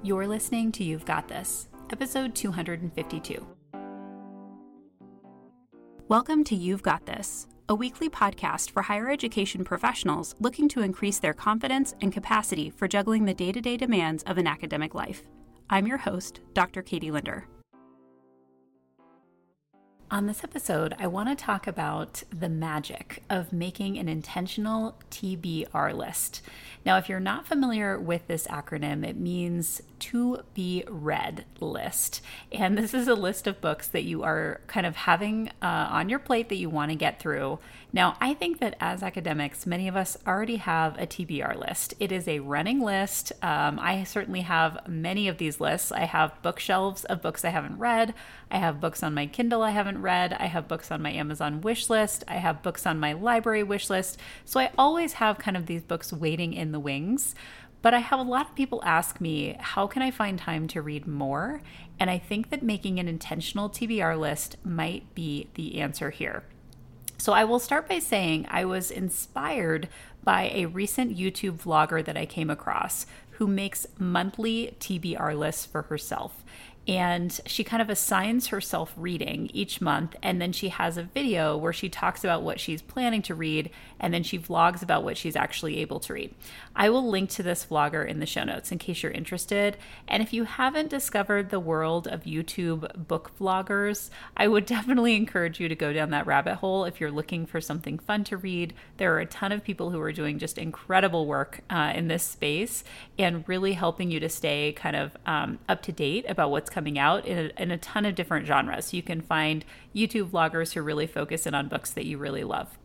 You're listening to You've Got This, episode 252. Welcome to You've Got This, a weekly podcast for higher education professionals looking to increase their confidence and capacity for juggling the day to day demands of an academic life. I'm your host, Dr. Katie Linder. On this episode, I want to talk about the magic of making an intentional TBR list. Now, if you're not familiar with this acronym, it means to be read list. And this is a list of books that you are kind of having uh, on your plate that you want to get through. Now, I think that as academics, many of us already have a TBR list. It is a running list. Um, I certainly have many of these lists. I have bookshelves of books I haven't read. I have books on my Kindle I haven't read. I have books on my Amazon wish list. I have books on my library wish list. So I always have kind of these books waiting in the wings. But I have a lot of people ask me, how can I find time to read more? And I think that making an intentional TBR list might be the answer here. So I will start by saying I was inspired by a recent YouTube vlogger that I came across who makes monthly TBR lists for herself and she kind of assigns herself reading each month and then she has a video where she talks about what she's planning to read and then she vlogs about what she's actually able to read. I will link to this vlogger in the show notes in case you're interested. And if you haven't discovered the world of YouTube book vloggers, I would definitely encourage you to go down that rabbit hole if you're looking for something fun to read. There are a ton of people who are doing just incredible work uh, in this space and really helping you to stay kind of um, up to date about what's coming out in a, in a ton of different genres. So you can find YouTube vloggers who really focus in on books that you really love.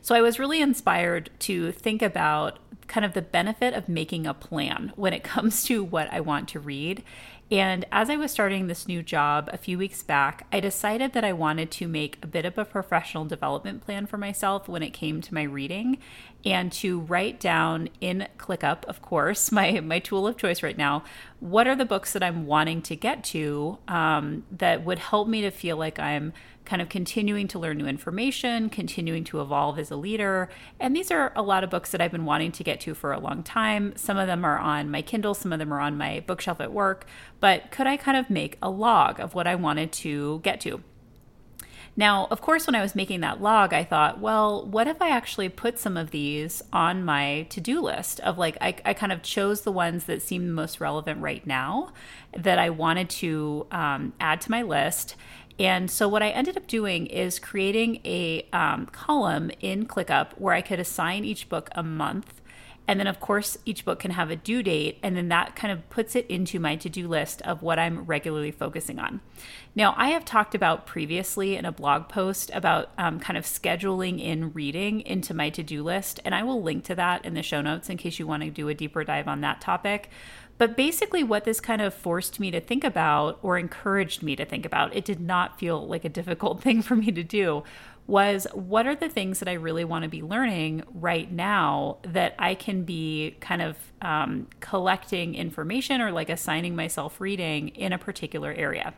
So I was really inspired to think about kind of the benefit of making a plan when it comes to what I want to read. And as I was starting this new job a few weeks back, I decided that I wanted to make a bit of a professional development plan for myself when it came to my reading and to write down in ClickUp, of course, my, my tool of choice right now, what are the books that I'm wanting to get to um, that would help me to feel like I'm kind of continuing to learn new information, continuing to evolve as a leader. And these are a lot of books that I've been wanting to get to for a long time. Some of them are on my Kindle, some of them are on my bookshelf at work. But could I kind of make a log of what I wanted to get to? Now, of course, when I was making that log, I thought, well, what if I actually put some of these on my to do list of like, I, I, kind of chose the ones that seemed the most relevant right now that I wanted to um, add to my list. And so, what I ended up doing is creating a um, column in ClickUp where I could assign each book a month. And then, of course, each book can have a due date, and then that kind of puts it into my to do list of what I'm regularly focusing on. Now, I have talked about previously in a blog post about um, kind of scheduling in reading into my to do list, and I will link to that in the show notes in case you want to do a deeper dive on that topic. But basically, what this kind of forced me to think about or encouraged me to think about, it did not feel like a difficult thing for me to do, was what are the things that I really want to be learning right now that I can be kind of um, collecting information or like assigning myself reading in a particular area.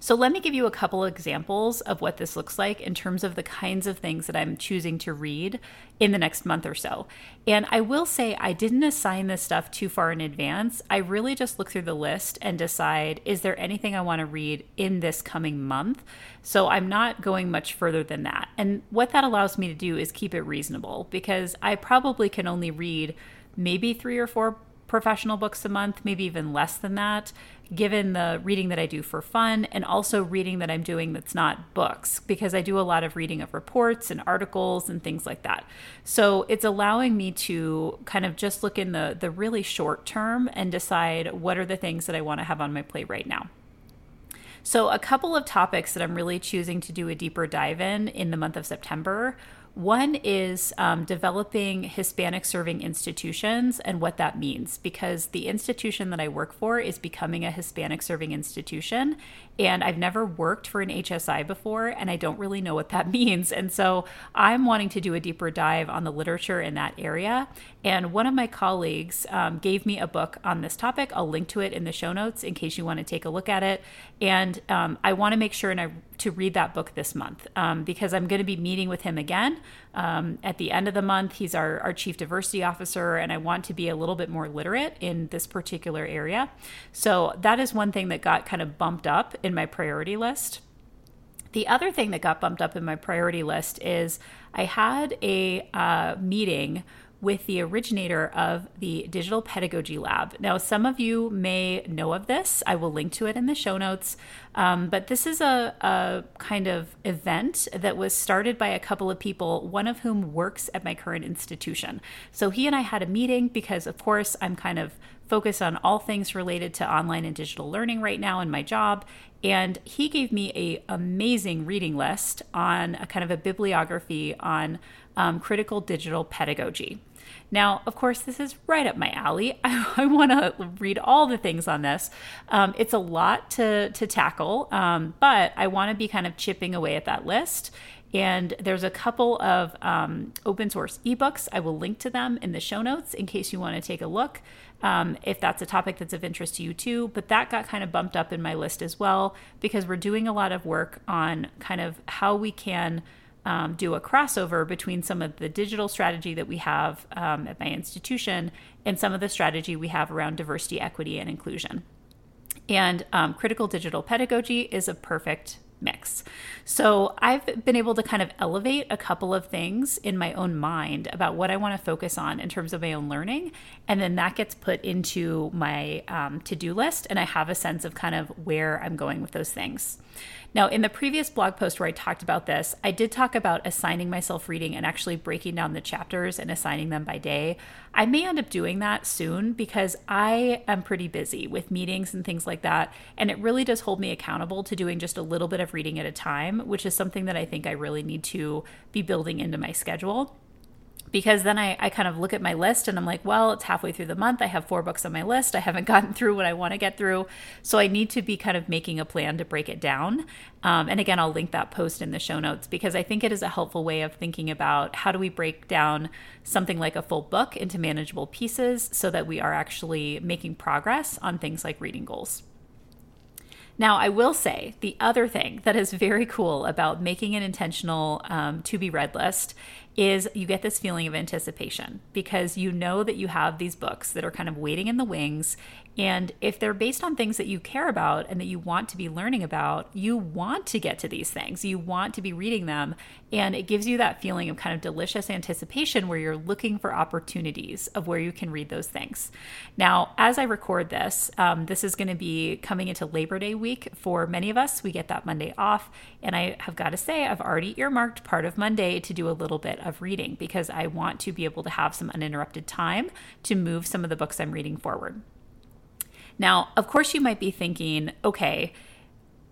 So, let me give you a couple examples of what this looks like in terms of the kinds of things that I'm choosing to read in the next month or so. And I will say, I didn't assign this stuff too far in advance. I really just look through the list and decide is there anything I want to read in this coming month? So, I'm not going much further than that. And what that allows me to do is keep it reasonable because I probably can only read maybe three or four professional books a month, maybe even less than that, given the reading that I do for fun and also reading that I'm doing that's not books, because I do a lot of reading of reports and articles and things like that. So it's allowing me to kind of just look in the, the really short term and decide what are the things that I want to have on my plate right now. So, a couple of topics that I'm really choosing to do a deeper dive in in the month of September one is um, developing Hispanic serving institutions and what that means, because the institution that I work for is becoming a Hispanic serving institution. And I've never worked for an HSI before, and I don't really know what that means. And so I'm wanting to do a deeper dive on the literature in that area. And one of my colleagues um, gave me a book on this topic. I'll link to it in the show notes in case you want to take a look at it. And um, I want to make sure and I to read that book this month um, because I'm going to be meeting with him again um, at the end of the month. He's our, our chief diversity officer, and I want to be a little bit more literate in this particular area. So that is one thing that got kind of bumped up in my priority list. The other thing that got bumped up in my priority list is I had a uh, meeting with the originator of the Digital Pedagogy Lab. Now, some of you may know of this. I will link to it in the show notes. Um, but this is a, a kind of event that was started by a couple of people, one of whom works at my current institution. So he and I had a meeting because, of course, I'm kind of focused on all things related to online and digital learning right now in my job and he gave me a amazing reading list on a kind of a bibliography on um, critical digital pedagogy now, of course, this is right up my alley. I, I want to read all the things on this. Um, it's a lot to, to tackle, um, but I want to be kind of chipping away at that list. And there's a couple of um, open source ebooks. I will link to them in the show notes in case you want to take a look um, if that's a topic that's of interest to you too. But that got kind of bumped up in my list as well because we're doing a lot of work on kind of how we can um, do a crossover between some of the digital strategy that we have um, at my institution and some of the strategy we have around diversity, equity, and inclusion. And um, critical digital pedagogy is a perfect mix. So I've been able to kind of elevate a couple of things in my own mind about what I want to focus on in terms of my own learning. And then that gets put into my um, to do list, and I have a sense of kind of where I'm going with those things. Now, in the previous blog post where I talked about this, I did talk about assigning myself reading and actually breaking down the chapters and assigning them by day. I may end up doing that soon because I am pretty busy with meetings and things like that. And it really does hold me accountable to doing just a little bit of reading at a time, which is something that I think I really need to be building into my schedule because then I, I kind of look at my list and I'm like, well, it's halfway through the month. I have four books on my list. I haven't gotten through what I want to get through. So I need to be kind of making a plan to break it down. Um, and again, I'll link that post in the show notes because I think it is a helpful way of thinking about how do we break down something like a full book into manageable pieces so that we are actually making progress on things like reading goals. Now, I will say the other thing that is very cool about making an intentional um, to be read list is you get this feeling of anticipation because you know that you have these books that are kind of waiting in the wings. And if they're based on things that you care about and that you want to be learning about, you want to get to these things. You want to be reading them. And it gives you that feeling of kind of delicious anticipation where you're looking for opportunities of where you can read those things. Now, as I record this, um, this is going to be coming into Labor Day week for many of us. We get that Monday off. And I have got to say, I've already earmarked part of Monday to do a little bit of reading because I want to be able to have some uninterrupted time to move some of the books I'm reading forward. Now, of course, you might be thinking, okay,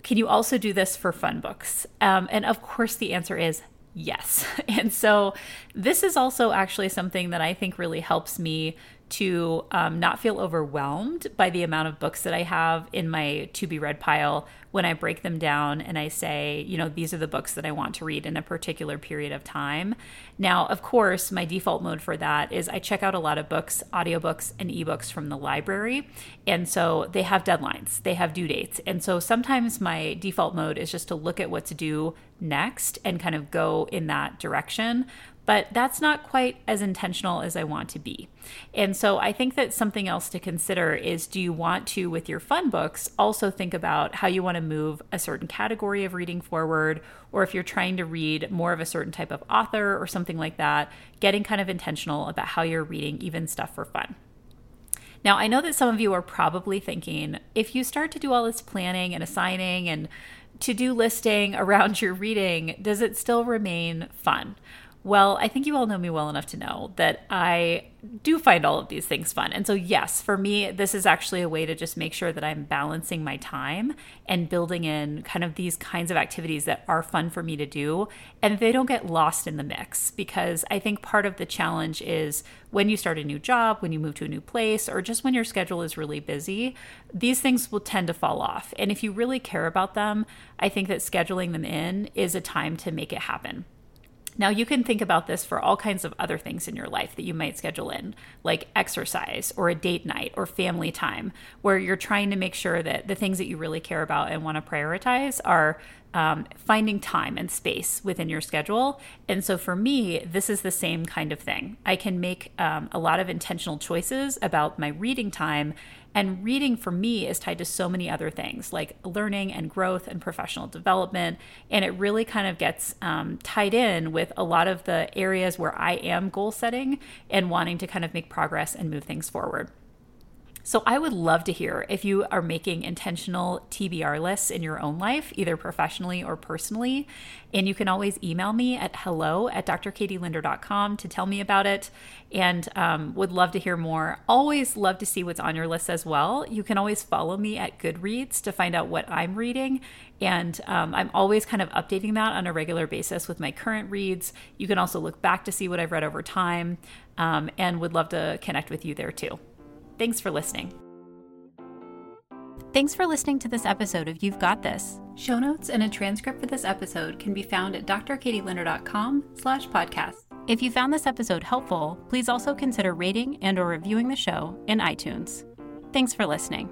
can you also do this for fun books? Um, and of course, the answer is yes. And so, this is also actually something that I think really helps me to um, not feel overwhelmed by the amount of books that I have in my to be read pile when I break them down and I say, you know, these are the books that I want to read in a particular period of time. Now, of course, my default mode for that is I check out a lot of books, audiobooks, and ebooks from the library. And so they have deadlines, they have due dates. And so sometimes my default mode is just to look at what to do next and kind of go in that direction but that's not quite as intentional as I want to be. And so I think that something else to consider is do you want to, with your fun books, also think about how you want to move a certain category of reading forward, or if you're trying to read more of a certain type of author or something like that, getting kind of intentional about how you're reading even stuff for fun. Now, I know that some of you are probably thinking if you start to do all this planning and assigning and to do listing around your reading, does it still remain fun? Well, I think you all know me well enough to know that I do find all of these things fun. And so, yes, for me, this is actually a way to just make sure that I'm balancing my time and building in kind of these kinds of activities that are fun for me to do. And they don't get lost in the mix because I think part of the challenge is when you start a new job, when you move to a new place, or just when your schedule is really busy, these things will tend to fall off. And if you really care about them, I think that scheduling them in is a time to make it happen. Now, you can think about this for all kinds of other things in your life that you might schedule in, like exercise or a date night or family time, where you're trying to make sure that the things that you really care about and want to prioritize are um, finding time and space within your schedule. And so for me, this is the same kind of thing. I can make um, a lot of intentional choices about my reading time. And reading for me is tied to so many other things like learning and growth and professional development. And it really kind of gets um, tied in with a lot of the areas where I am goal setting and wanting to kind of make progress and move things forward. So I would love to hear if you are making intentional TBR lists in your own life, either professionally or personally. And you can always email me at hello at drkatielinder.com to tell me about it. And um, would love to hear more. Always love to see what's on your list as well. You can always follow me at Goodreads to find out what I'm reading. And um, I'm always kind of updating that on a regular basis with my current reads. You can also look back to see what I've read over time um, and would love to connect with you there too. Thanks for listening. Thanks for listening to this episode of You've Got This. Show notes and a transcript for this episode can be found at drkatielinder.com slash podcast. If you found this episode helpful, please also consider rating and or reviewing the show in iTunes. Thanks for listening.